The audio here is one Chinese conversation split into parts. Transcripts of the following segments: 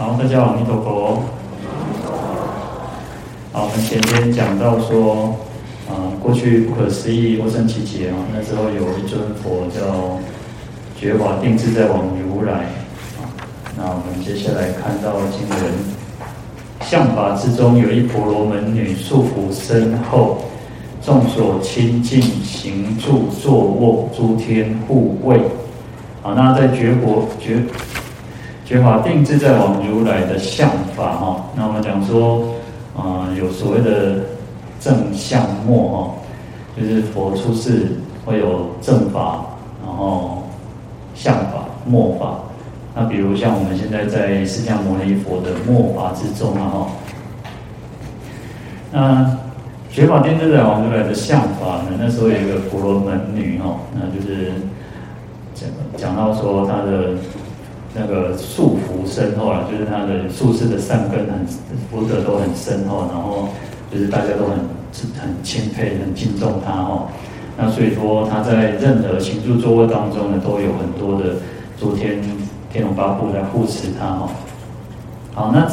好，大家好，阿弥陀佛。好，我们前天讲到说，啊，过去不可思议 vô 生期劫啊，那时候有一尊佛叫觉华定制在王如来。啊，那我们接下来看到经文，相法之中有一婆罗门女，束缚身后，众所亲近，行住坐卧，诸天护卫。啊，那在觉国觉。觉法定自在王如来的相法哈，那我们讲说，啊、有所谓的正相末哈，就是佛出世会有正法，然后相法、末法。那比如像我们现在在释迦牟尼佛的末法之中啊哈，那学法定自在王如来的相法呢，那时候有一个婆罗门女哈，那就是讲讲到说她的。那个束缚深厚啊，就是他的术士的善根很福德都很深厚，然后就是大家都很很钦佩、很敬重他哈。那所以说他在任何行住坐卧当中呢，都有很多的诸天天龙八部来护持他哈。好，那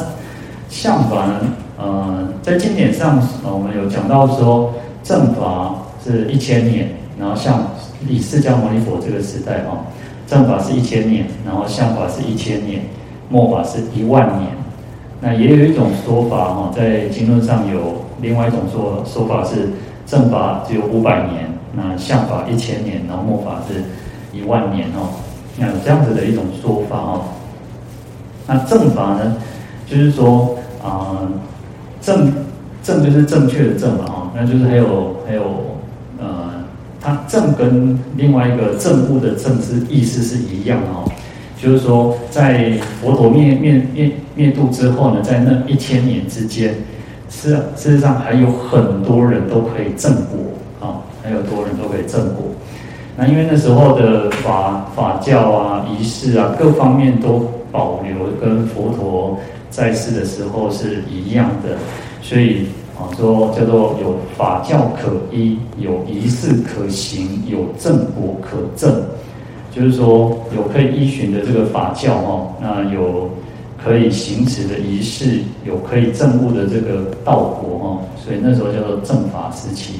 相法呢？呃，在经典上，我们有讲到说，正法是一千年，然后像以释迦牟尼佛这个时代哈。正法是一千年，然后相法是一千年，末法是一万年。那也有一种说法哈，在经论上有另外一种说说法是正法只有五百年，那相法一千年，然后末法是一万年哦。那有这样子的一种说法哦。那正法呢，就是说啊、正正就是正确的正嘛哈，那就是还有还有。那正跟另外一个正悟的正是意思是一样哦，就是说在佛陀灭灭灭灭度之后呢，在那一千年之间，是事实上还有很多人都可以正果啊，还有多人都可以正果。那因为那时候的法法教啊、仪式啊，各方面都保留跟佛陀在世的时候是一样的，所以。啊，说叫做有法教可依，有仪式可行，有正果可证，就是说有可以依循的这个法教哈，那有可以行持的仪式，有可以证悟的这个道果哈，所以那时候叫做正法时期。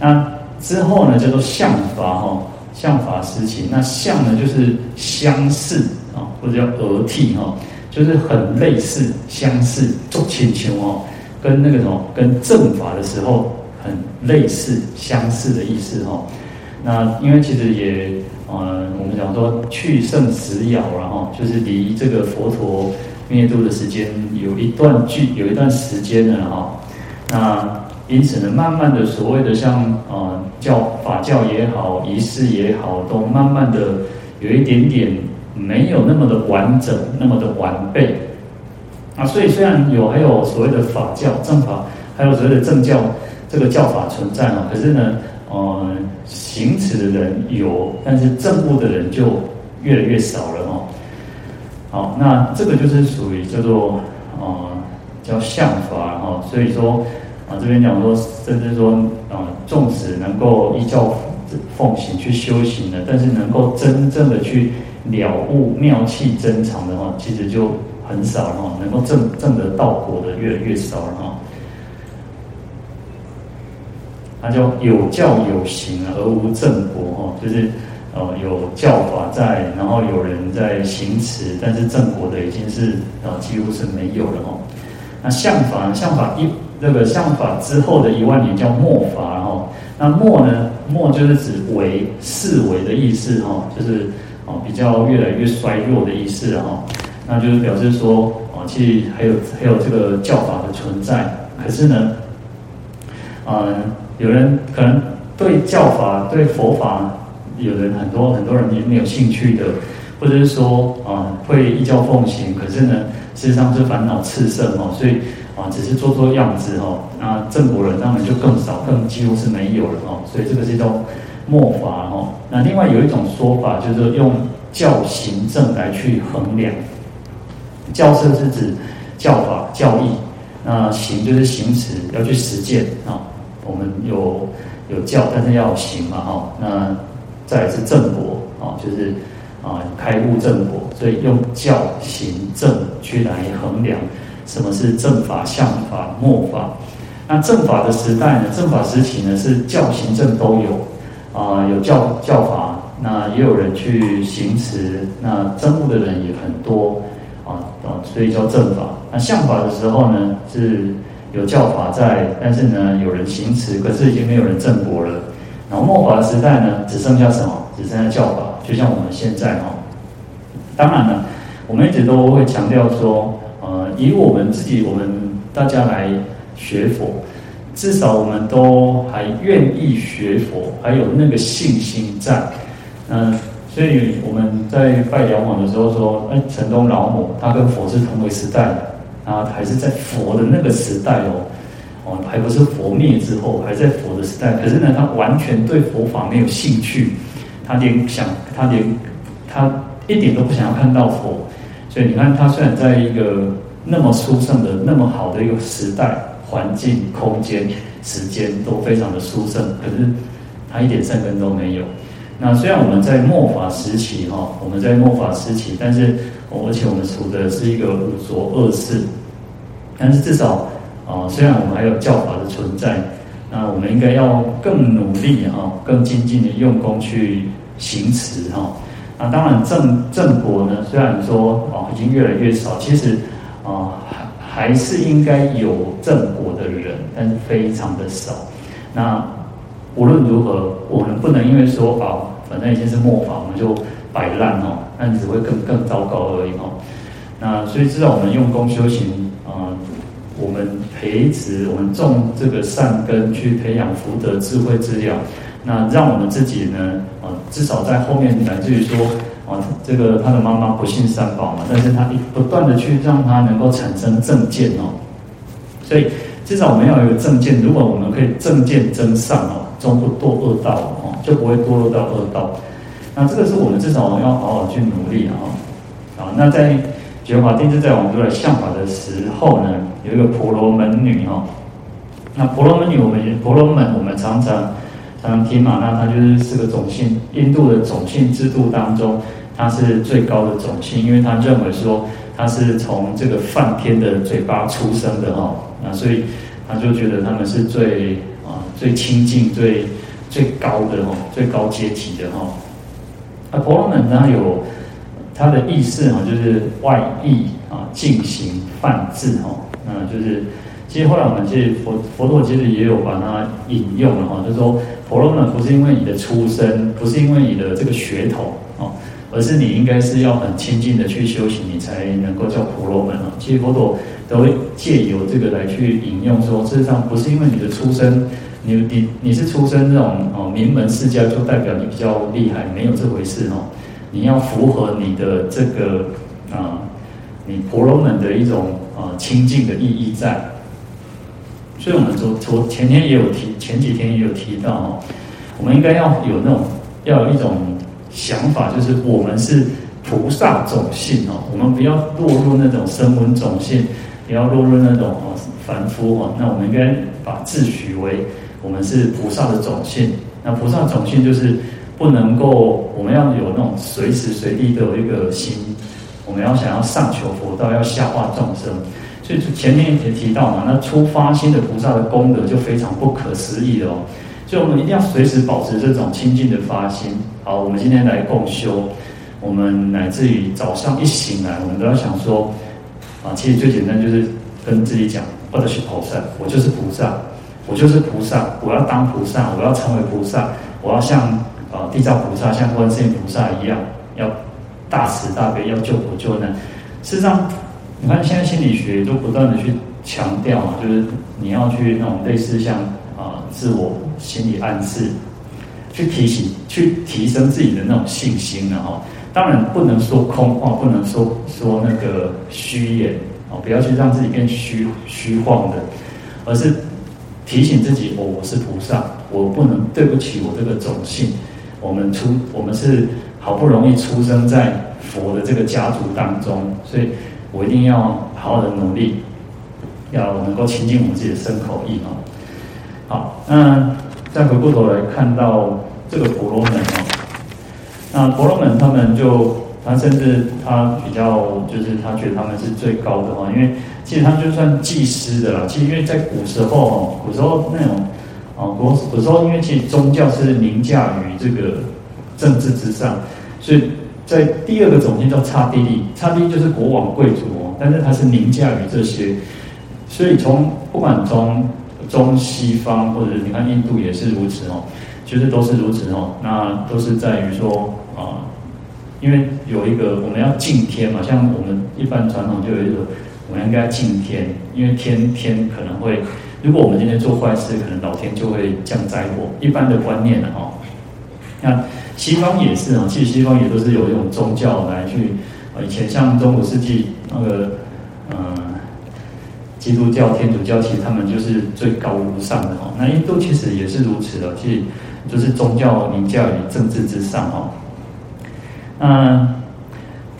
那之后呢，叫做相法哈，相法时期。那相呢，就是相似啊，或者叫讹替哈。就是很类似、相似、做亲像哦，跟那个什么，跟正法的时候很类似、相似的意思哈。那因为其实也，呃，我们讲说去圣时遥，然后就是离这个佛陀灭度的时间有一段距，有一段时间了哈。那因此呢，慢慢的所谓的像呃教法教也好，仪式也好，都慢慢的有一点点。没有那么的完整，那么的完备啊，所以虽然有还有所谓的法教正法，还有所谓的正教这个教法存在啊，可是呢，呃，行持的人有，但是证悟的人就越来越少了哦。好，那这个就是属于叫做呃叫相法哈，所以说啊这边讲说，甚至说啊，纵使能够依教奉行去修行的，但是能够真正的去。了悟妙气真藏的话，其实就很少了哈，能够证证得道果的越来越少了哈。它叫有教有行而无正果哈，就是呃有教法在，然后有人在行持，但是正果的已经是啊几乎是没有了哈。那相法，相法一那个相法之后的一万年叫末法哈。那末呢，末就是指微式微的意思哈，就是。比较越来越衰弱的意思哈，那就是表示说，啊，其实还有还有这个教法的存在，可是呢，嗯，有人可能对教法、对佛法，有人很多很多人也没有兴趣的，或者是说，啊，会依教奉行，可是呢，事实上是烦恼炽盛哦，所以啊，只是做做样子哦，那正果人当然就更少，更几乎是没有了哦，所以这个是一种。末法哦，那另外有一种说法，就是用教行正来去衡量。教是是指教法教义，那行就是行持，要去实践啊。我们有有教，但是要行嘛哈。那再来是正果啊，就是啊开悟正果，所以用教行正去来衡量什么是正法、相法、末法。那正法的时代呢，正法时期呢是教行正都有啊，有教教法，那也有人去行持，那证悟的人也很多啊啊，所以叫正法。那相法的时候呢是。有教法在，但是呢，有人行持，可是已经没有人正果了。然后末法时代呢，只剩下什么？只剩下教法，就像我们现在哈。当然了，我们一直都会强调说，呃，以我们自己，我们大家来学佛，至少我们都还愿意学佛，还有那个信心在。嗯、所以我们在拜疗访的时候说，哎，城东老母，他跟佛是同为时代的。啊，还是在佛的那个时代哦，哦，还不是佛灭之后，还在佛的时代。可是呢，他完全对佛法没有兴趣，他连想，他连他一点都不想要看到佛。所以你看，他虽然在一个那么殊胜的、那么好的一个时代、环境、空间、时间都非常的殊胜，可是他一点善根都没有。那虽然我们在末法时期哈，我们在末法时期，但是而且我们处的是一个五浊恶世。但是至少，啊，虽然我们还有教法的存在，那我们应该要更努力哈，更精进的用功去行持哈。那当然正正果呢，虽然说啊已经越来越少，其实啊还是应该有正果的人，但是非常的少。那无论如何，我们不能因为说啊，反正已经是末法，我们就摆烂哦，那只会更更糟糕而已哦。那所以至少我们用功修行。啊，我们培植，我们种这个善根，去培养福德智慧资料，那让我们自己呢，啊，至少在后面，乃至于说，啊，这个他的妈妈不信三宝嘛，但是他一不断的去让他能够产生正见哦，所以至少我们要有正见，如果我们可以正见增上哦，终不堕恶道哦，就不会堕落到恶道。那这个是我们至少我们要好好去努力啊，啊，那在。觉华定自在王如来相法的时候呢，有一个婆罗门女哦。那婆罗门女，我们婆罗门，我们常常常常听嘛。那她就是四个种姓，印度的种姓制度当中，他是最高的种姓，因为他认为说他是从这个梵天的嘴巴出生的哈。那所以他就觉得他们是最啊最亲近、最最高的哈，最高阶级的哈。那婆罗门呢有。他的意思哈，就是外意啊，进行梵志哈，那，就是其实后来我们其实佛佛陀其实也有把它引用了哈，就是说婆罗门不是因为你的出身，不是因为你的这个血统，而是你应该是要很亲近的去修行，你才能够叫婆罗门啊。其实佛陀都会借由这个来去引用说，事实上不是因为你的出身，你你你是出身这种哦名门世家，就代表你比较厉害，没有这回事哦。你要符合你的这个啊、你婆罗门的一种啊清净的意义在，所以我们昨昨前天也有提，前几天也有提到哦，我们应该要有那种要有一种想法，就是我们是菩萨种姓哦，我们不要落入那种声闻种姓，不要落入那种哦凡夫哦，那我们应该把自诩为我们是菩萨的种姓，那菩萨种姓就是。不能够，我们要有那种随时随地都有一个心，我们要想要上求佛道，要下化众生。所以前面也提到嘛，那出发心的菩萨的功德就非常不可思议了哦。所以我们一定要随时保持这种清净的发心。好，我们今天来共修，我们乃至于早上一醒来，我们都要想说，啊，其实最简单就是跟自己讲，我得去菩萨，我就是菩萨，我就是菩萨，我要当菩萨，我要成为菩萨，我要像。啊，地藏菩萨像观世音菩萨一样，要大慈大悲，要救苦救难。事实上，你看现在心理学都不断的去强调，就是你要去那种类似像啊自我心理暗示，去提醒、去提升自己的那种信心的哈。当然不能说空话，不能说说那个虚言哦，不要去让自己变虚虚晃的，而是提醒自己：哦，我是菩萨，我不能对不起我这个种姓。我们出，我们是好不容易出生在佛的这个家族当中，所以我一定要好好的努力，要能够亲近我们自己的身口意哦。好，那再回过头来看到这个婆罗门哦，那婆罗门他们就，他甚至他比较就是他觉得他们是最高的哈，因为其实他就算祭司的啦，其实因为在古时候哦，古时候那种哦古古时候，因为其实宗教是凌驾于这个政治之上，所以在第二个种姓叫刹帝利，刹帝利就是国王贵族哦，但是他是凌驾于这些，所以从不管从中西方或者是你看印度也是如此哦。其实都是如此哦，那都是在于说啊、因为有一个我们要敬天嘛，像我们一般传统就有一个，我们应该敬天，因为天天可能会，如果我们今天做坏事，可能老天就会降灾祸，一般的观念哦。那西方也是啊，其实西方也都是有一种宗教来去，以前像中古世纪那个、基督教、天主教，其实他们就是最高无上的哦。那印度其实也是如此的，其实。就是宗教凌驾于政治之上哦。那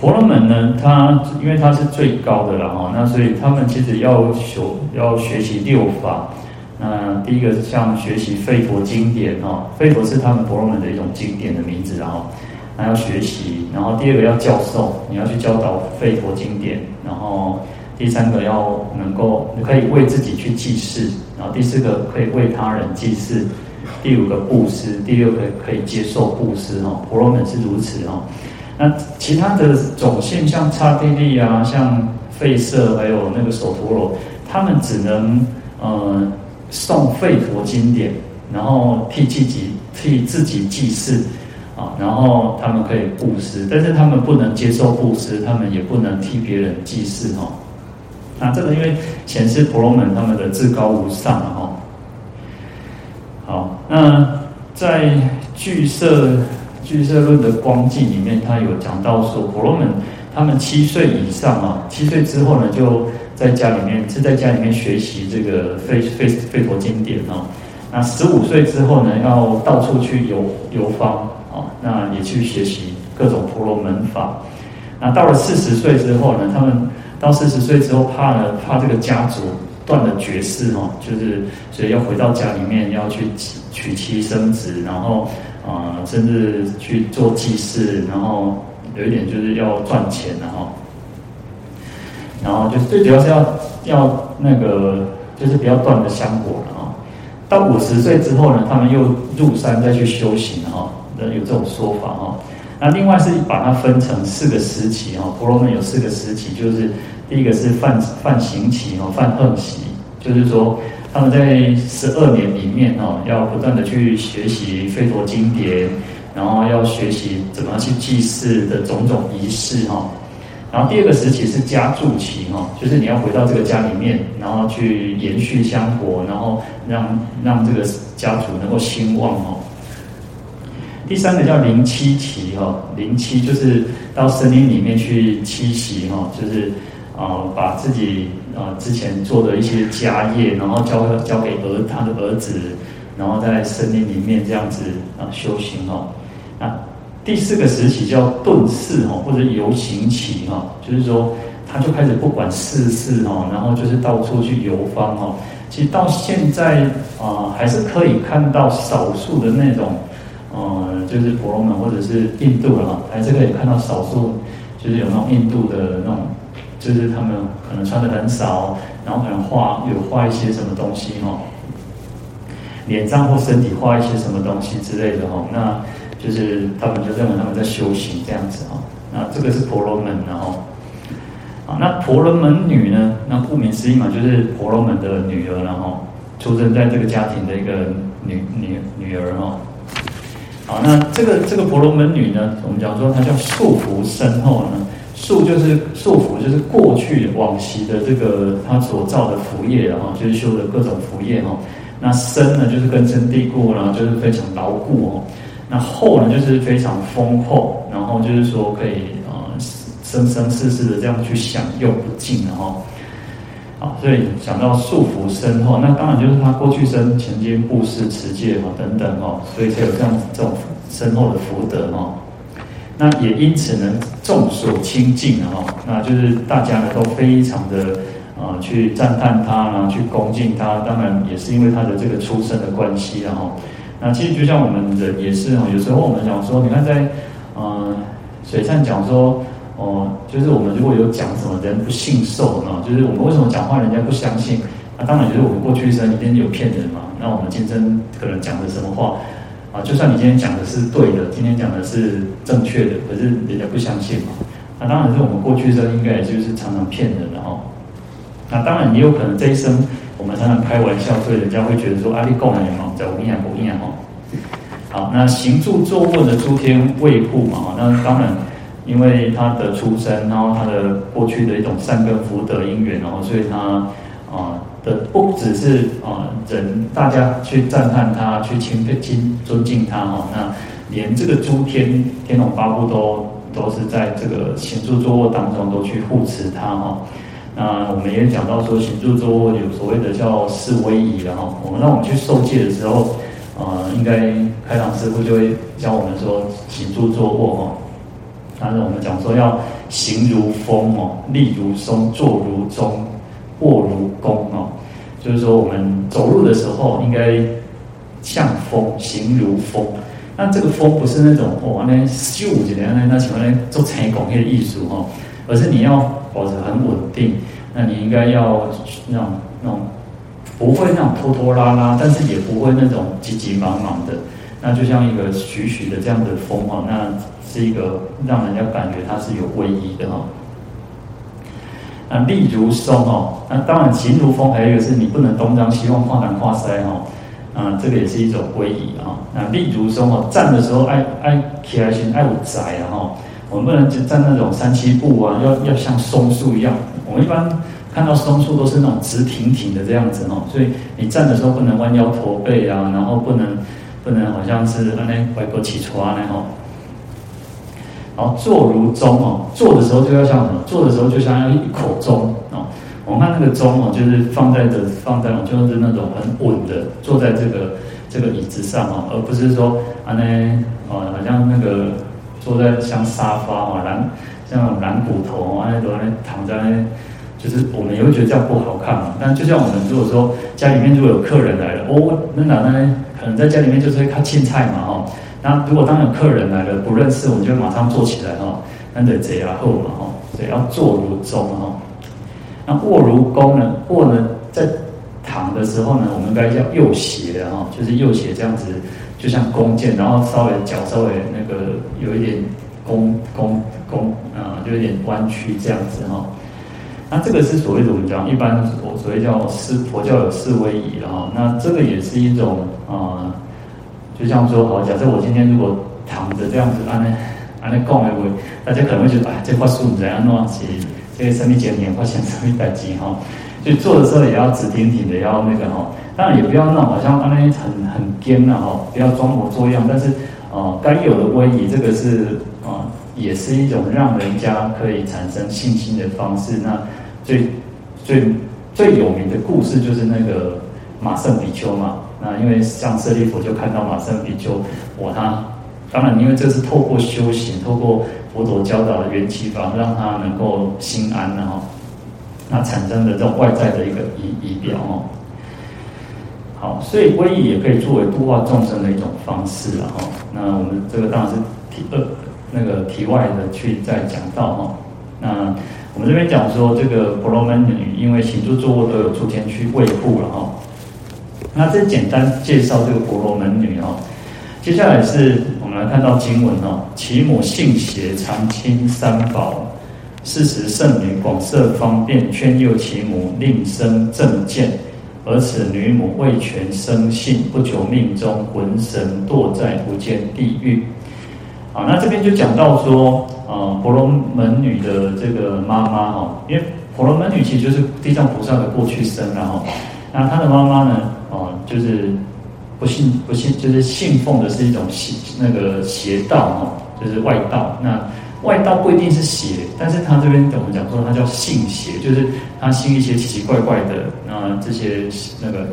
婆罗门呢？他因为他是最高的了哈，那所以他们其实要学要学习六法。那第一个是像学习吠陀经典哈，吠陀是他们婆罗门的一种经典的名字，然后那要学习。然后第二个要教授，你要去教导吠陀经典。然后第三个要能够你可以为自己去祭祀，然后第四个可以为他人祭祀。第五个布施，第六个可以接受布施哈，婆罗门是如此哈。那其他的种姓像刹帝利啊，像吠舍，还有那个首陀罗，他们只能呃诵吠陀经典，然后替自己替自己祭祀啊，然后他们可以布施，但是他们不能接受布施，他们也不能替别人济世哈。那这个因为显示婆罗门他们的至高无上哈。好，那在俱舍俱舍论的光记里面，他有讲到说，婆罗门他们七岁以上啊，七岁之后呢，就在家里面是在家里面学习这个吠吠吠陀经典哦。那十五岁之后呢，要到处去游游方啊，那也去学习各种婆罗门法。那到了四十岁之后呢，他们到四十岁之后怕呢，怕这个家族。断了绝世哈，就是所以要回到家里面，要去娶妻生子，然后啊、甚至去做祭祀，然后有一点就是要赚钱的哈，然后就是最主要是要要那个就是不要断了香火了啊。到五十岁之后呢，他们又入山再去修行哈，有这种说法哈。那另外是把它分成四个时期哈，婆罗门有四个时期，就是。第一个是梵梵行期哦，梵行期，就是说他们在十二年里面哦，要不断的去学习吠陀经典，然后要学习怎么样去祭祀的种种仪式哈。然后第二个时期是家住期哈，就是你要回到这个家里面，然后去延续香火，然后让让这个家族能够兴旺哦。第三个叫灵栖期哈，灵栖就是到森林里面去栖息哈，就是。啊，把自己啊之前做的一些家业，然后交交给儿他的儿子，然后在森林里面这样子啊修行哦。那第四个时期叫遁世哦，或者游行期哈，就是说他就开始不管世事哦，然后就是到处去游方哦。其实到现在啊，还是可以看到少数的那种，呃，就是婆罗门或者是印度了哈，还是可以看到少数，就是有那种印度的那种。就是他们可能穿的很少，然后可能画有画一些什么东西哈，脸上或身体画一些什么东西之类的哈，那就是他们就认为他们在修行这样子哈。那这个是婆罗门然后，啊，那婆罗门女呢？那顾名思义嘛，就是婆罗门的女儿然后出生在这个家庭的一个女女女儿哈。好，那这个这个婆罗门女呢，我们讲说她叫束福身后呢。束就是束福，就是过去往昔的这个她所造的福业，然后就是修的各种福业哈。那身呢，就是根深蒂固，然后就是非常牢固哦。那厚呢，就是非常丰厚，然后就是说可以、呃，生生世世的这样去享用不尽的哈。啊，所以讲到束福身后，那当然就是他过去生曾经布施持戒哈等等哈，所以才有这样这种深厚的福德哈。那也因此呢，众所亲近哈，那就是大家呢都非常的啊、去赞叹他啊，去恭敬他。当然也是因为他的这个出身的关系然后，那其实就像我们人也是哈，有时候我们讲说，你看在啊、水上讲说，哦、就是我们如果有讲什么人不信受呢，就是我们为什么讲话人家不相信？那、当然就是我们过去生一定有骗人嘛。那我们今生可能讲的什么话啊？就算你今天讲的是对的，今天讲的是正确的，可是人家不相信嘛。那当然是我们过去生应该也就是常常骗人的哈。那当然也有可能这一生我们常常开玩笑，所以人家会觉得说啊，你讲的嘛，在无影无影哈。好，好那行住坐卧的诸天卫护嘛，那当然，因为他的出生，然后他的过去的一种善根福德因缘，然后所以他啊的不只是啊人，大家去赞叹他，去钦佩敬尊敬他哈，那连这个诸天天龙八部都都是在这个行住坐卧当中都去护持他哈。那我们也讲到说，行住坐卧有所谓的叫四威仪的哈，我们让我们去受戒的时候。呃，应该开朗师傅就会教我们说行住坐卧哦。但是我们讲说要行如风哦，立如松，坐如钟，卧如弓哦。就是说我们走路的时候应该像风，行如风。那这个风不是那种哦，那咻几年那那请问呢？做成功的艺术哦，而是你要保持很稳定。那你应该要那种那种。不会那种拖拖拉拉，但是也不会那种急急忙忙的，那就像一个徐徐的这样的风哈，那是一个让人家感觉它是有威仪的哈。那立如松哦，那当然行如风，还有一个是你不能东张西望、跨南跨西哈，啊，这个也是一种威仪啊。那立如松哦，站的时候爱爱起来先爱我窄啊哈，我们不能就站那种三七步啊，要要像松树一样，我们一般。看到松树都是那种直挺挺的这样子哦，所以你站的时候不能弯腰驼背啊，然后不能不能好像是那歪脖起床啊那种。然后坐如钟哦，坐的时候就要像什么？坐的时候就像要一口钟哦。我们看那个钟哦，就是放在的放在就是那种很稳的坐在这个这个椅子上哦，而不是说啊那哦好像那个坐在像沙发哦，蓝像那种蓝骨头啊那种躺在那。就是我们也会觉得这样不好看嘛，但就像我们如果说家里面如果有客人来了，哦，那奶奶可能在家里面就是会看青菜嘛，哈。那如果当有客人来了不认识，我们就马上坐起来哈，那得贼啊后嘛，哈，所以要坐如钟哈。那卧如弓呢？卧呢，在躺的时候呢，我们应该叫右斜的哈，就是右斜这样子，就像弓箭，然后稍微脚稍微那个有一点弓弓弓啊，就有点弯曲这样子哈。那这个是所谓的我们讲一般所所谓叫四佛教有四威仪啊，那这个也是一种啊、就像说好，假设我今天如果躺着这样子按呢按呢供的位，大家可能会觉得哎，这块树怎样弄起？这个身体检点发现什么代志哈？就坐的时候也要直挺挺的，要那个哈，当然也不要那种好像按呢很很僵了哈，不要装模作样，但是啊、该有的威仪，这个是啊、也是一种让人家可以产生信心的方式。那最最最有名的故事就是那个马胜比丘嘛。那因为像舍利弗就看到马胜比丘，我，他当然因为这是透过修行，透过佛陀教导的缘起法，让他能够心安然后，那产生的这种外在的一个仪仪表哦。好，所以威仪也可以作为度化众生的一种方式了哈。那我们这个当然是题呃那个题外的去再讲到哈。那我们这边讲说，这个婆罗门女因为行住坐卧都有出天去卫护了哈。那这简单介绍这个婆罗门女哈。接下来是我们来看到经文哦，其母性邪常亲三宝，四时圣女广设方便劝诱其母，令生正见。而此女母未全生信，不久命中，魂神堕在无间地狱。好，那这边就讲到说。啊，婆罗门女的这个妈妈哈，因为婆罗门女其实就是地藏菩萨的过去生，然后，那她的妈妈呢，哦，就是不信不信，就是信奉的是一种邪那个邪道哈，就是外道。那外道不一定是邪，但是他这边怎么讲说，他叫信邪，就是他信一些奇奇怪怪的那这些那个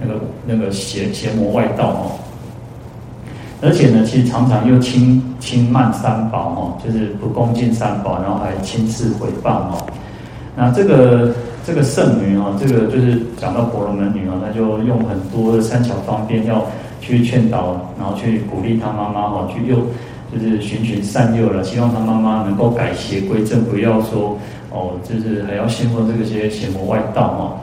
那个那个邪邪魔外道哦。而且呢，其实常常又轻轻慢三宝哦，就是不恭敬三宝，然后还轻视毁谤哦。那这个这个圣女哦，这个就是讲到婆罗门女哦，她就用很多的善巧方便要去劝导，然后去鼓励她妈妈哦，去又就是循循善诱了，希望她妈妈能够改邪归正，不要说哦，就是还要信奉这个些邪魔外道哈。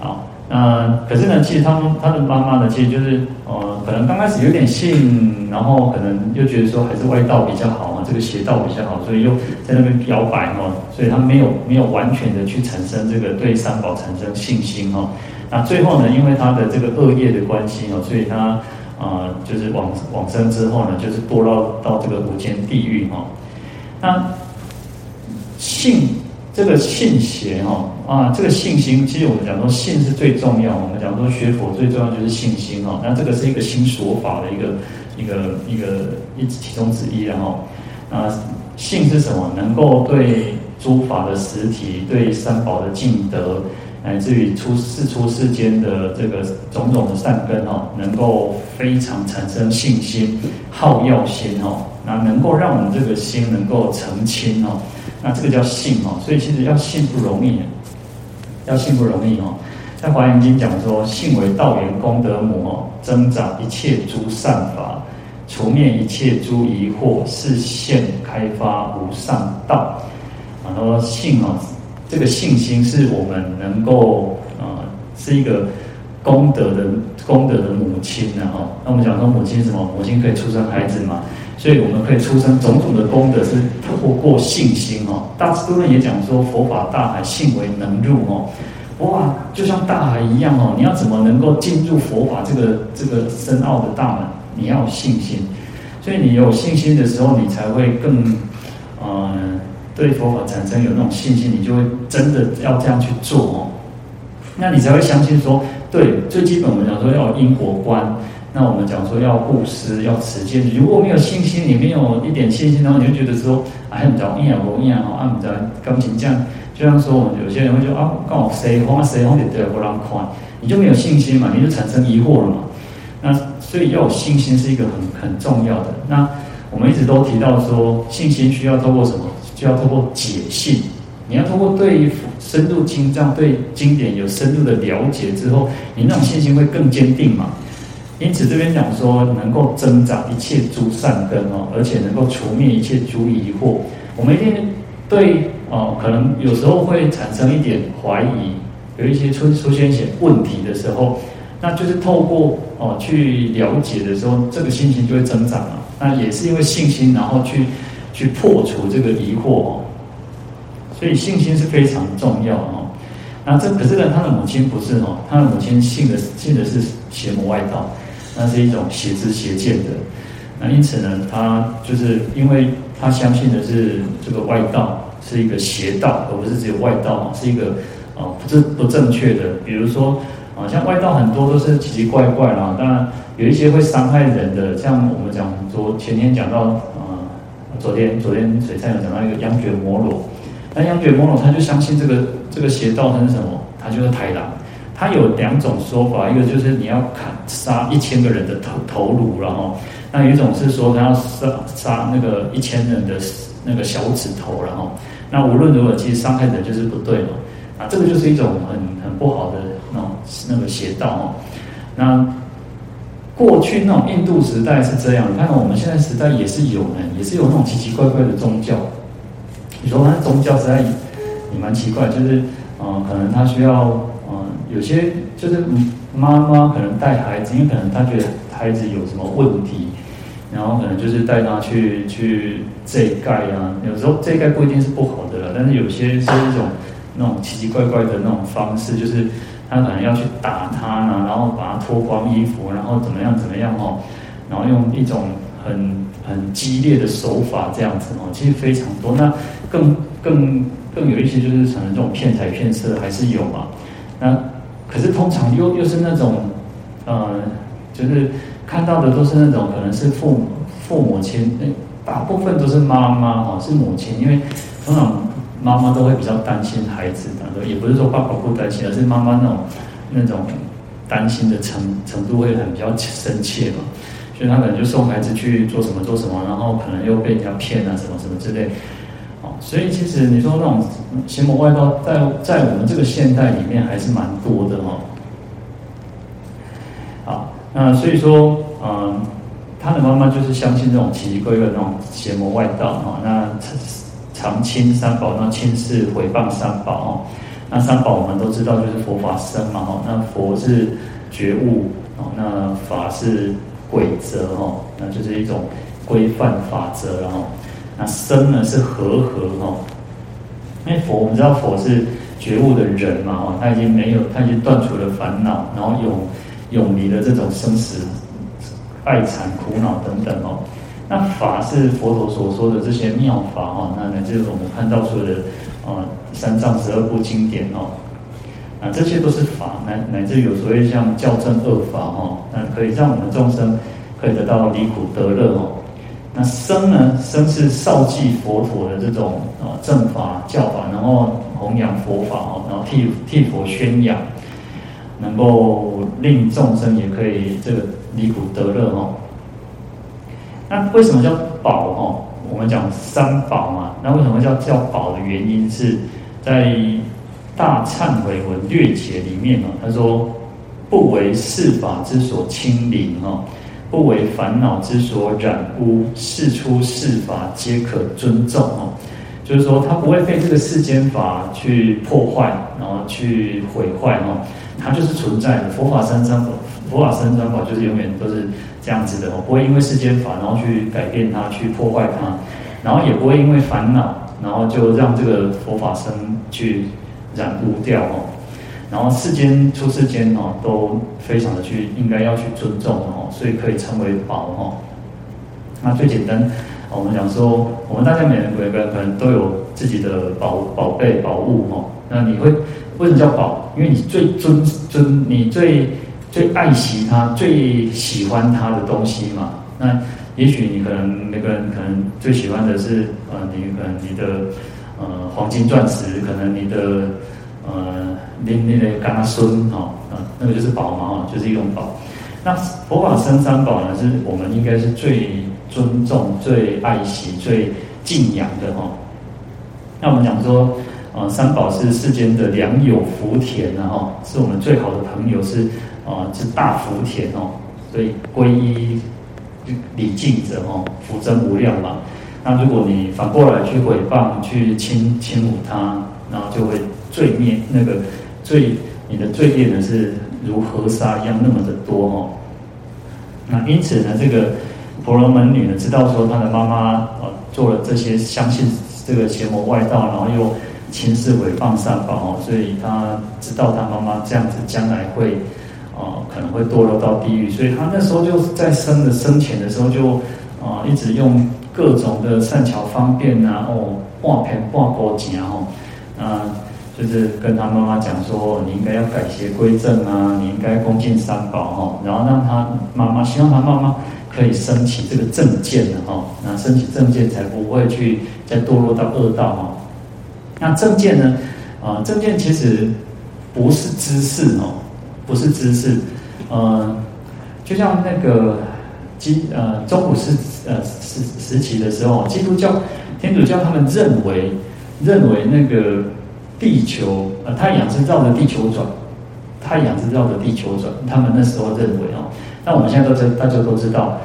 好，那可是呢，其实他们他的妈妈呢，其实就是呃，可能刚开始有点信，然后可能又觉得说还是外道比较好啊，这个邪道比较好，所以又在那边摇摆哈，所以他没有没有完全的去产生这个对三宝产生信心哈。那最后呢，因为他的这个恶业的关系哦，所以他。啊、呃，就是往往生之后呢，就是堕落到这个无间地狱哈、哦。那信这个信邪哈啊，这个信心，其实我们讲说信是最重要。我们讲说学佛最重要就是信心哈。那这个是一个心所法的一个一个一个一其中之一然后啊，信是什么？能够对诸法的实体，对三宝的敬德。乃至于出世出世间的这个种种的善根哦，能够非常产生信心、好要心哦，那能够让我们这个心能够澄清哦，那这个叫信哦。所以其实要信不容易，要信不容易哦。在《华严经》讲说，信为道源功德母哦，增长一切诸善法，除灭一切诸疑惑，是现开发无上道。啊，他说信哦。这个信心是我们能够啊、是一个功德的功德的母亲呢哈。那我们讲说母亲什么？母亲可以出生孩子嘛，所以我们可以出生种种的功德是透过信心哦。大智度论也讲说，佛法大海，信为能入哦。哇，就像大海一样哦，你要怎么能够进入佛法这个这个深奥的大门？你要有信心，所以你有信心的时候，你才会更。呃对佛法产生有那种信心，你就会真的要这样去做哦，那你才会相信说，对，最基本我们讲说要有因果观，那我们讲说要布施，要持戒。如果没有信心，你没有一点信心，然后你就觉得说，哎，不知道，一样不一样哈，按不着钢琴这样，就像说我们有些人会说啊，刚好谁红啊谁红的对不让看，你就没有信心嘛，你就产生疑惑了嘛。那所以要有信心是一个很很重要的。那我们一直都提到说，信心需要透过什么？就要透过解信，你要通过对深入经藏、对经典有深入的了解之后，你那种信心会更坚定嘛。因此这边讲说，能够增长一切诸善根哦，而且能够除灭一切诸疑惑。我们一定对哦，可能有时候会产生一点怀疑，有一些出出现一些问题的时候，那就是透过哦去了解的时候，这个信心就会增长了。那也是因为信心，然后去。去破除这个疑惑哦，所以信心是非常重要哦。那这可是呢，他的母亲不是哦，他的母亲信的信的是邪魔外道，那是一种邪知邪见的。那因此呢，他就是因为他相信的是这个外道是一个邪道，而不是只有外道，是一个啊不是不正确的。比如说啊，像外道很多都是奇奇怪怪啦，当然有一些会伤害人的，像我们讲昨前天讲到啊。昨天昨天水上有讲到一个央觉摩罗，那央觉摩罗他就相信这个这个邪道是什么？他就是豺狼。他有两种说法，一个就是你要砍杀一千个人的头头颅，然后那有一种是说他要杀杀那个一千人的那个小指头，然后那无论如何，其实伤害人就是不对嘛。啊，这个就是一种很很不好的那种那个邪道哦。那过去那种印度时代是这样，你看我们现在时代也是有人，也是有那种奇奇怪怪的宗教。你说那宗教实在也蛮奇怪，就是嗯、呃，可能他需要嗯、呃，有些就是妈妈可能带孩子，因为可能他觉得孩子有什么问题，然后可能就是带他去去这一盖啊。有时候这一盖不一定是不好的了，但是有些是一种那种奇奇怪怪的那种方式，就是。他可能要去打他呢，然后把他脱光衣服，然后怎么样怎么样哦，然后用一种很很激烈的手法这样子哦，其实非常多。那更更更有一些就是可能这种骗财骗色还是有嘛。那可是通常又又是那种，呃，就是看到的都是那种可能是父母父母亲，大部分都是妈妈哦，是母亲，因为通常。妈妈都会比较担心孩子的，也不是说爸爸不担心，而是妈妈那种那种担心的程程度会很比较深切嘛，所以他可能就送孩子去做什么做什么，然后可能又被人家骗啊什么什么之类，哦，所以其实你说那种邪魔外道在在我们这个现代里面还是蛮多的哈，好，那所以说嗯。他的妈妈就是相信这种奇奇怪怪的那种邪魔外道哈，那常轻三宝，那轻视毁谤三宝哦。那三宝我们都知道就是佛法僧嘛哈，那佛是觉悟哦，那法是轨则哦，那就是一种规范法则然后，那生呢是和合哦，因为佛我们知道佛是觉悟的人嘛哈，他已经没有他已经断除了烦恼，然后永永离了这种生死。爱惨苦恼等等哦，那法是佛陀所说的这些妙法哈，那乃至我们看到所有的啊三藏十二部经典哦，那这些都是法，乃乃至有所谓像教正恶法哦，那可以让我们众生可以得到离苦得乐哦。那生呢，生是绍记佛陀的这种啊正法教法，然后弘扬佛法哦，然后替替佛宣扬。能够令众生也可以这个离苦得乐哦。那为什么叫宝哦？我们讲三宝嘛。那为什么叫叫宝的原因是在《大忏悔文略解》里面哦，他说：“不为世法之所侵凌哦，不为烦恼之所染污，世出世法皆可尊重哦。”就是说，他不会被这个世间法去破坏，然后去毁坏哦。它就是存在的，佛法三章，佛法三章法就是永远都是这样子的哦，不会因为世间法然后去改变它，去破坏它，然后也不会因为烦恼，然后就让这个佛法僧去染污掉哦，然后世间出世间哦，都非常的去应该要去尊重哦，所以可以称为宝哦。那最简单，我们讲说，我们大家每人每个人可能都有自己的宝宝贝宝物哦，那你会。为什么叫宝？因为你最尊尊，你最最爱惜它，最喜欢它的东西嘛。那也许你可能每个人可能最喜欢的是呃，你可能你的呃黄金钻石，可能你的呃那那个甘孙哈啊，那个就是宝嘛哈，就是一种宝。那佛法生三宝呢，是我们应该是最尊重、最爱惜、最敬仰的哈。那我们讲说。啊，三宝是世间的良友福田啊，哈，是我们最好的朋友，是啊，是大福田哦，所以皈依礼敬者哦，福增无量嘛。那如果你反过来去毁谤、去轻轻侮他，然后就会罪孽那个罪，你的罪孽呢是如河沙一样那么的多哦。那因此呢，这个婆罗门女呢，知道说她的妈妈啊做了这些，相信这个邪魔外道，然后又。轻视毁谤三宝哦，所以她知道她妈妈这样子将来会，啊、可能会堕落到地狱，所以他那时候就在生的生前的时候就，啊、一直用各种的善巧方便啊，哦，化偏化国钱哦，啊，就是跟他妈妈讲说，你应该要改邪归正啊，你应该恭敬三宝哈，然后让他妈妈希望他妈妈可以升起这个正见的哈，那升起正见才不会去再堕落到恶道哈。那正见呢？啊，正见其实不是知识哦，不是知识。呃，就像那个基呃中古时呃时时期的时候，基督教、天主教他们认为认为那个地球呃太阳是绕着地球转，太阳是绕着地球转。他们那时候认为哦，那我们现在都知大家都知道，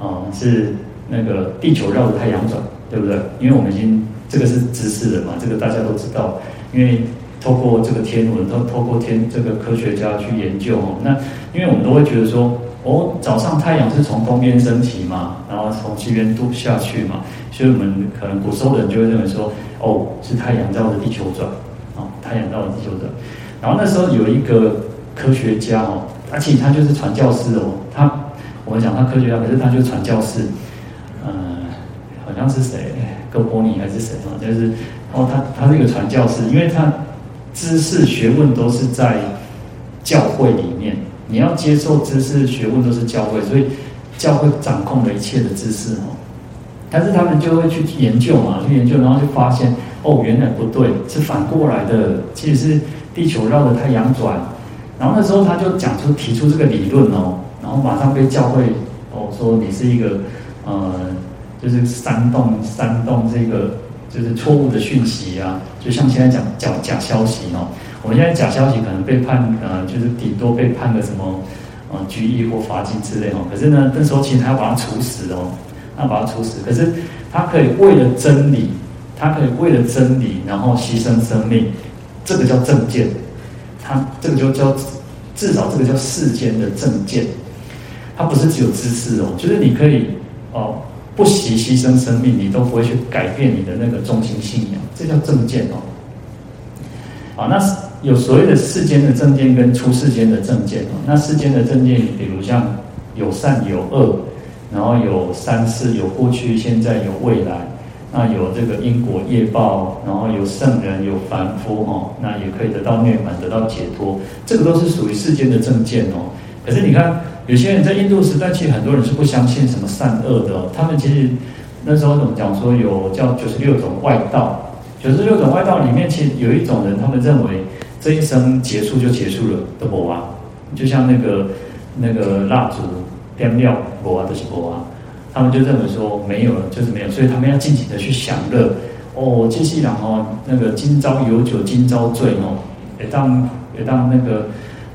啊、是那个地球绕着太阳转，对不对？因为我们已经。这个是知识了嘛，这个大家都知道，因为透过这个天文，透透过天这个科学家去研究哦，那因为我们都会觉得说，哦，早上太阳是从东边升起嘛，然后从西边度下去嘛，所以我们可能古时候的人就会认为说，哦，是太阳绕着地球转，啊，太阳绕着地球转，然后那时候有一个科学家哦，而且他就是传教士哦，他我们讲他科学家，可是他就是传教士，嗯，好像是谁？哥白尼还是什么？就是哦，他他是一个传教士，因为他知识学问都是在教会里面，你要接受知识学问都是教会，所以教会掌控了一切的知识哦。但是他们就会去研究嘛，去研究，然后就发现哦，原来不对，是反过来的，其实是地球绕着太阳转。然后那时候他就讲出提出这个理论哦，然后马上被教会哦说你是一个呃。就是煽动煽动这个就是错误的讯息啊，就像现在讲假假消息哦，我们现在假消息可能被判呃，就是顶多被判个什么呃拘役或罚金之类哦。可是呢，那时候其实他要把他处死哦，他把他处死。可是他可以为了真理，他可以为了真理，然后牺牲生命，这个叫正见。他这个就叫至少这个叫世间的正见。他不是只有知识哦，就是你可以哦不惜牺牲生命，你都不会去改变你的那个中心信仰，这叫正见哦。啊，那有所谓的世间的正见跟出世间的正见哦。那世间的正见，比如像有善有恶，然后有三世，有过去、现在、有未来。那有这个因果业报，然后有圣人、有凡夫哦，那也可以得到涅槃、得到解脱，这个都是属于世间的正见哦。可是你看，有些人在印度时代，其实很多人是不相信什么善恶的。他们其实那时候怎么讲说，有叫九十六种外道。九十六种外道里面，其实有一种人，他们认为这一生结束就结束了，都无啊，就像那个那个蜡烛点亮，无啊，都是无啊。他们就认为说没有了，就是没有，所以他们要尽情的去享乐。哦，接下来哦，那个今朝有酒今朝醉哦，也当也当那个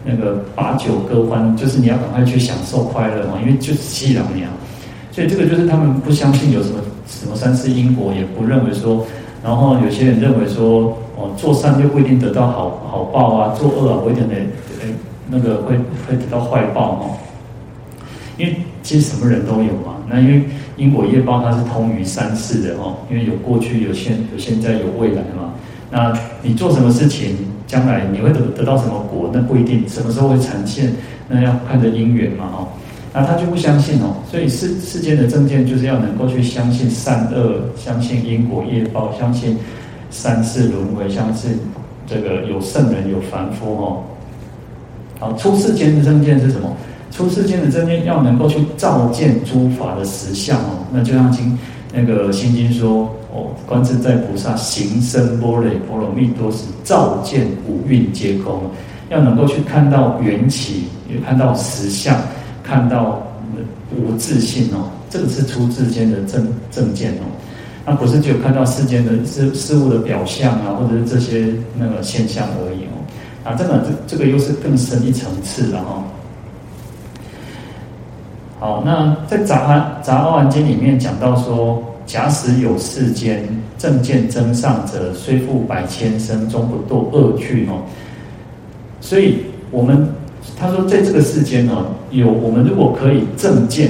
那个把酒歌欢，就是你要赶快去享受快乐嘛，因为就是七两年，所以这个就是他们不相信有什么什么三世因果，也不认为说。然后有些人认为说，哦，做善就不一定得到好好报啊，做恶啊不一定得，诶，那个会会得到坏报哦。因为其实什么人都有嘛，那因为因果业报它是通于三世的哦，因为有过去、有现、有现在、有未来嘛。那你做什么事情，将来你会得得到什么果，那不一定，什么时候会呈现，那要看着因缘嘛哦。那他就不相信哦，所以世世间的正见就是要能够去相信善恶，相信因果业报，相信三世轮回，相信这个有圣人有凡夫哦。好，出世间的正见是什么？出世间的正见要能够去照见诸法的实相哦。那就像经那个心经说哦，观自在菩萨行深般若波罗蜜多时，照见五蕴皆空，要能够去看到缘起，也看到实相。看到无自性哦，这个是出世间的正正见哦，那不是只有看到世间的事事物的表象啊，或者是这些那个现象而已哦，啊，这个这这个又是更深一层次了哈。好，那在杂阿杂阿含经里面讲到说，假使有世间正见增上者，虽复百千生，终不堕恶趣哦。所以我们。他说，在这个世间呢，有我们如果可以正见，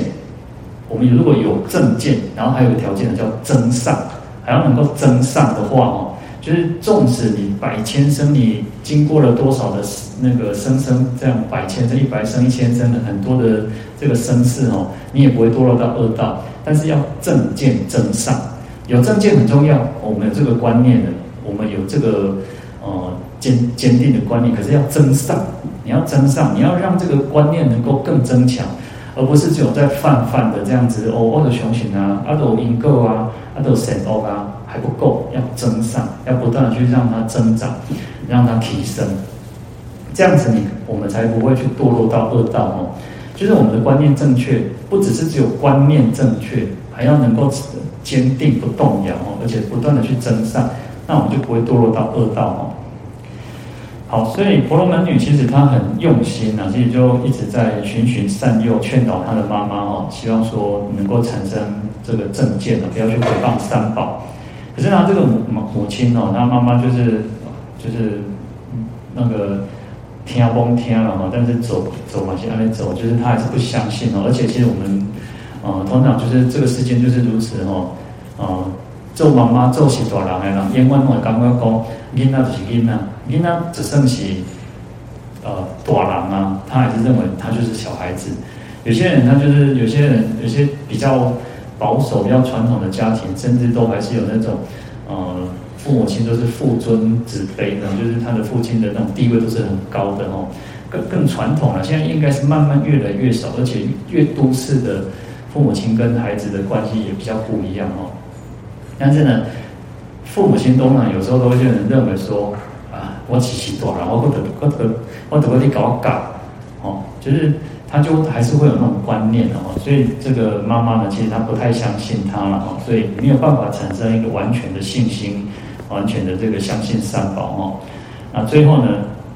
我们如果有正见，然后还有个条件呢，叫增上，还要能够增上的话哦，就是纵使你百千生，你经过了多少的那个生生这样百千生、一百生、一千生的很多的这个生世哦，你也不会堕落到恶道。但是要正见增上，有正见很重要，我们有这个观念的，我们有这个呃坚坚定的观念，可是要增上。你要增上，你要让这个观念能够更增强，而不是只有在泛泛的这样子哦，我的雄心啊，阿斗因够啊，阿斗神欧啊，还不够，要增上，要不断的去让它增长，让它提升，这样子你我们才不会去堕落到恶道哦。就是我们的观念正确，不只是只有观念正确，还要能够坚定不动摇哦，而且不断的去增上，那我们就不会堕落到恶道哦。好，所以婆罗门女其实她很用心啊，其实就一直在循循善诱，劝导她的妈妈哦，希望说能够产生这个正见啊，不要去诽谤三宝。可是呢，这个母母亲哦，她妈妈就是就是那个听崩听了哈，但是走走嘛，现在走，就是她还是不相信哦。而且其实我们呃，通常就是这个世间就是如此哦，呃，做妈妈做是大人的人，永远会感觉讲。囡仔就是囡仔，囡仔只剩起呃大人啊，他还是认为他就是小孩子。有些人他就是有些人有些比较保守、比较传统的家庭，甚至都还是有那种呃父母亲都是父尊子卑的，就是他的父亲的那种地位都是很高的哦，更更传统了。现在应该是慢慢越来越少，而且越都市的父母亲跟孩子的关系也比较不一样哦。但是呢。父母亲都呢，有时候都会有人认为说，啊，我起起多了，我不得不得我得不得搞搞，哦，就是他就还是会有那种观念哦，所以这个妈妈呢，其实她不太相信他了哦，所以没有办法产生一个完全的信心，完全的这个相信三宝哦，那最后呢，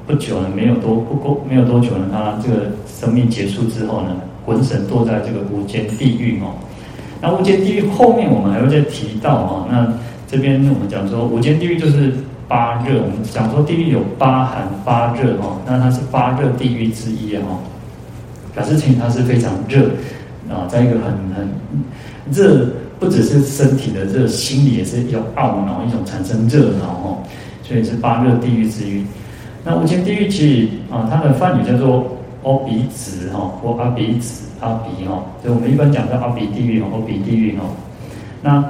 不久呢，没有多不过没有多久呢，他这个生命结束之后呢，魂神堕在这个无间地狱哦。那无间地狱后面我们还会再提到哦。那这边我们讲说无间地狱就是八热，我们讲说地狱有八寒八热哦，那它是八热地狱之一哈哦。表示情它是非常热啊，在一个很很热，不只是身体的热，心里也是一种懊恼一种产生热恼哦，所以是八热地狱之一。那无间地狱其实啊，它的梵语叫做阿鼻子哈，或阿鼻子阿鼻哈，所以我们一般讲叫阿鼻地狱哦，阿鼻地狱哦。那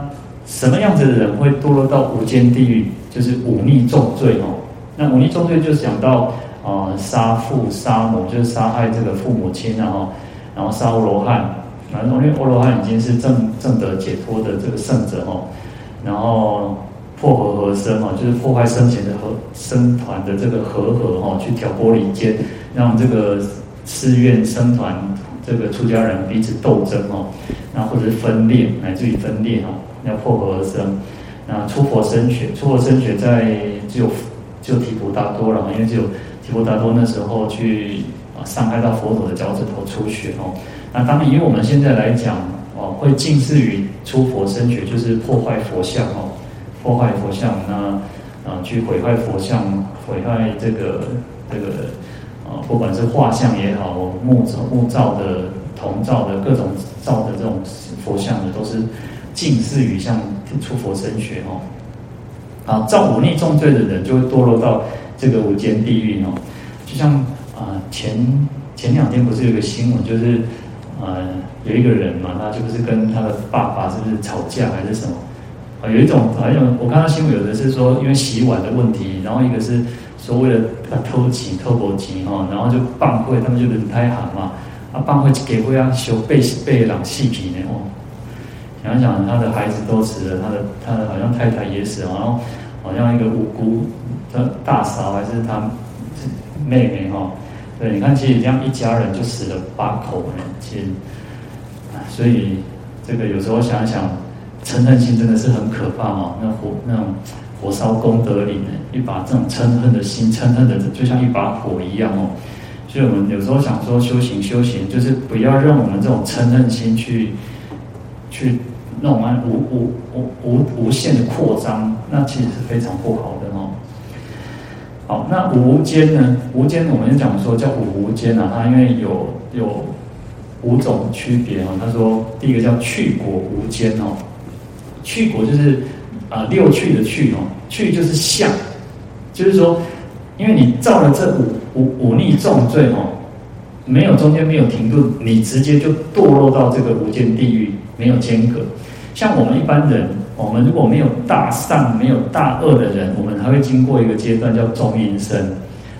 什么样子的人会堕落到无间地狱？就是忤逆重罪哦。那忤逆重罪就是讲到啊，杀父杀母，就是杀害这个父母亲然后，然后杀阿罗汉，然后因为阿罗汉已经是正正得解脱的这个圣者哦，然后。破和合僧哦，就是破坏僧前的和僧团的这个和合哈，去挑拨离间，让这个寺院僧团这个出家人彼此斗争哦，那或者是分裂，乃至于分裂哈，要破和合僧。那出佛身血，出佛身血在只有只有提婆达多了，因为只有提婆达多那时候去啊伤害到佛陀的脚趾头出血哦。那当然以我们现在来讲哦，会近似于出佛身血，就是破坏佛像哦。破坏佛像，那啊，去毁坏佛像，毁坏这个这个啊，不管是画像也好，木造木造的、铜造的各种造的这种佛像的，都是近似于像出佛身血哦。啊，造忤逆重罪的人就会堕落到这个无间地狱哦。就像啊，前前两天不是有个新闻，就是啊，有一个人嘛，他就是跟他的爸爸是不是吵架还是什么？啊，有一种好像我看到新闻，有的是说因为洗碗的问题，然后一个是说为了偷情、偷薄钱哈，然后就办会，他们就轮胎行嘛，啊办会给会啊修背背朗细皮呢哦，想想他的孩子都死了，他的他的好像太太也死了，然后好像一个无辜的大嫂还是他妹妹哈，对，你看其实这样一家人就死了八口人，其实，所以这个有时候想想。嗔恨心真的是很可怕哦，那火那种火烧功德林呢，一把这种嗔恨的心，嗔恨的就像一把火一样哦。所以我们有时候想说修行修行，就是不要让我们这种嗔恨心去去弄完无无无无无限的扩张，那其实是非常不好的哦。好，那无间呢？无间我们就讲说叫五无间啊，它因为有有五种区别哦。他说第一个叫去果无间哦。去果就是啊、六去的去哦，去就是相，就是说，因为你造了这五五五逆重罪哦，没有中间没有停顿，你直接就堕落到这个无间地狱，没有间隔。像我们一般人，我们如果没有大善没有大恶的人，我们还会经过一个阶段叫中阴身。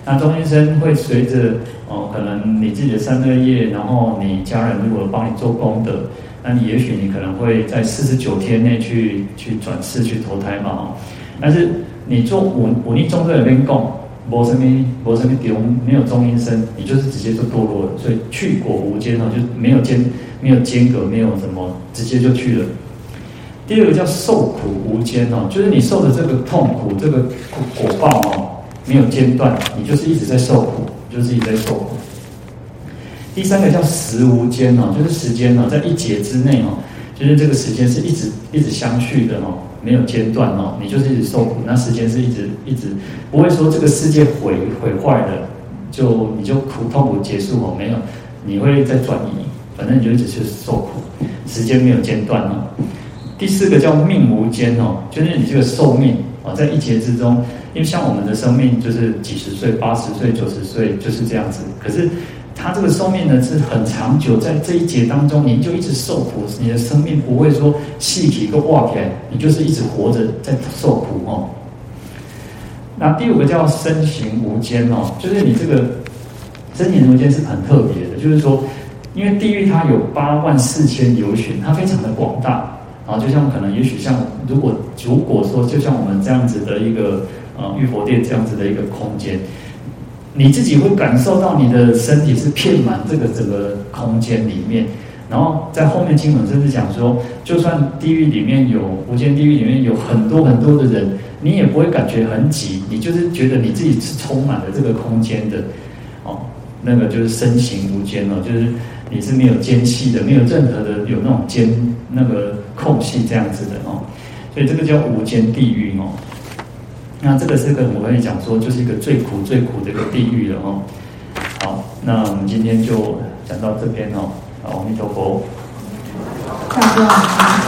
那中阴身会随着哦，可能你自己的三恶业，然后你家人如果帮你做功德。那你也许你可能会在四十九天内去去转世去投胎嘛，但是你做五五逆重罪里面供，没什么没什么丢，没有中阴身，你就是直接就堕落了，所以去果无间哦，就没有间没有间隔，没有什么，直接就去了。第二个叫受苦无间哦，就是你受的这个痛苦，这个果报哦，没有间断，你就是一直在受苦，就是一直在受苦。第三个叫时无间哦，就是时间哦，在一劫之内哦，就是这个时间是一直一直相续的哦，没有间断哦，你就是一直受苦，那时间是一直一直不会说这个世界毁毁坏了，就你就苦痛苦结束哦，没有，你会再转移，反正你就一直是受苦，时间没有间断哦。第四个叫命无间哦，就是你这个寿命哦，在一劫之中，因为像我们的生命就是几十岁、八十岁、九十岁就是这样子，可是。他这个寿命呢是很长久，在这一劫当中，你就一直受苦，你的生命不会说细体都化开，你就是一直活着在受苦哦。那第五个叫身形无间哦，就是你这个身形无间是很特别的，就是说，因为地狱它有八万四千由旬，它非常的广大，然后就像可能也许像如果如果说就像我们这样子的一个呃玉佛殿这样子的一个空间。你自己会感受到你的身体是遍满这个整个空间里面，然后在后面经文甚至讲说，就算地狱里面有无间地狱里面有很多很多的人，你也不会感觉很挤，你就是觉得你自己是充满了这个空间的，哦，那个就是身形无间哦，就是你是没有间隙的，没有任何的有那种间那个空隙这样子的哦，所以这个叫无间地狱哦。那这个是个我跟你讲说，就是一个最苦最苦的一个地狱了哦。好，那我们今天就讲到这边哦。阿弥陀佛。大哥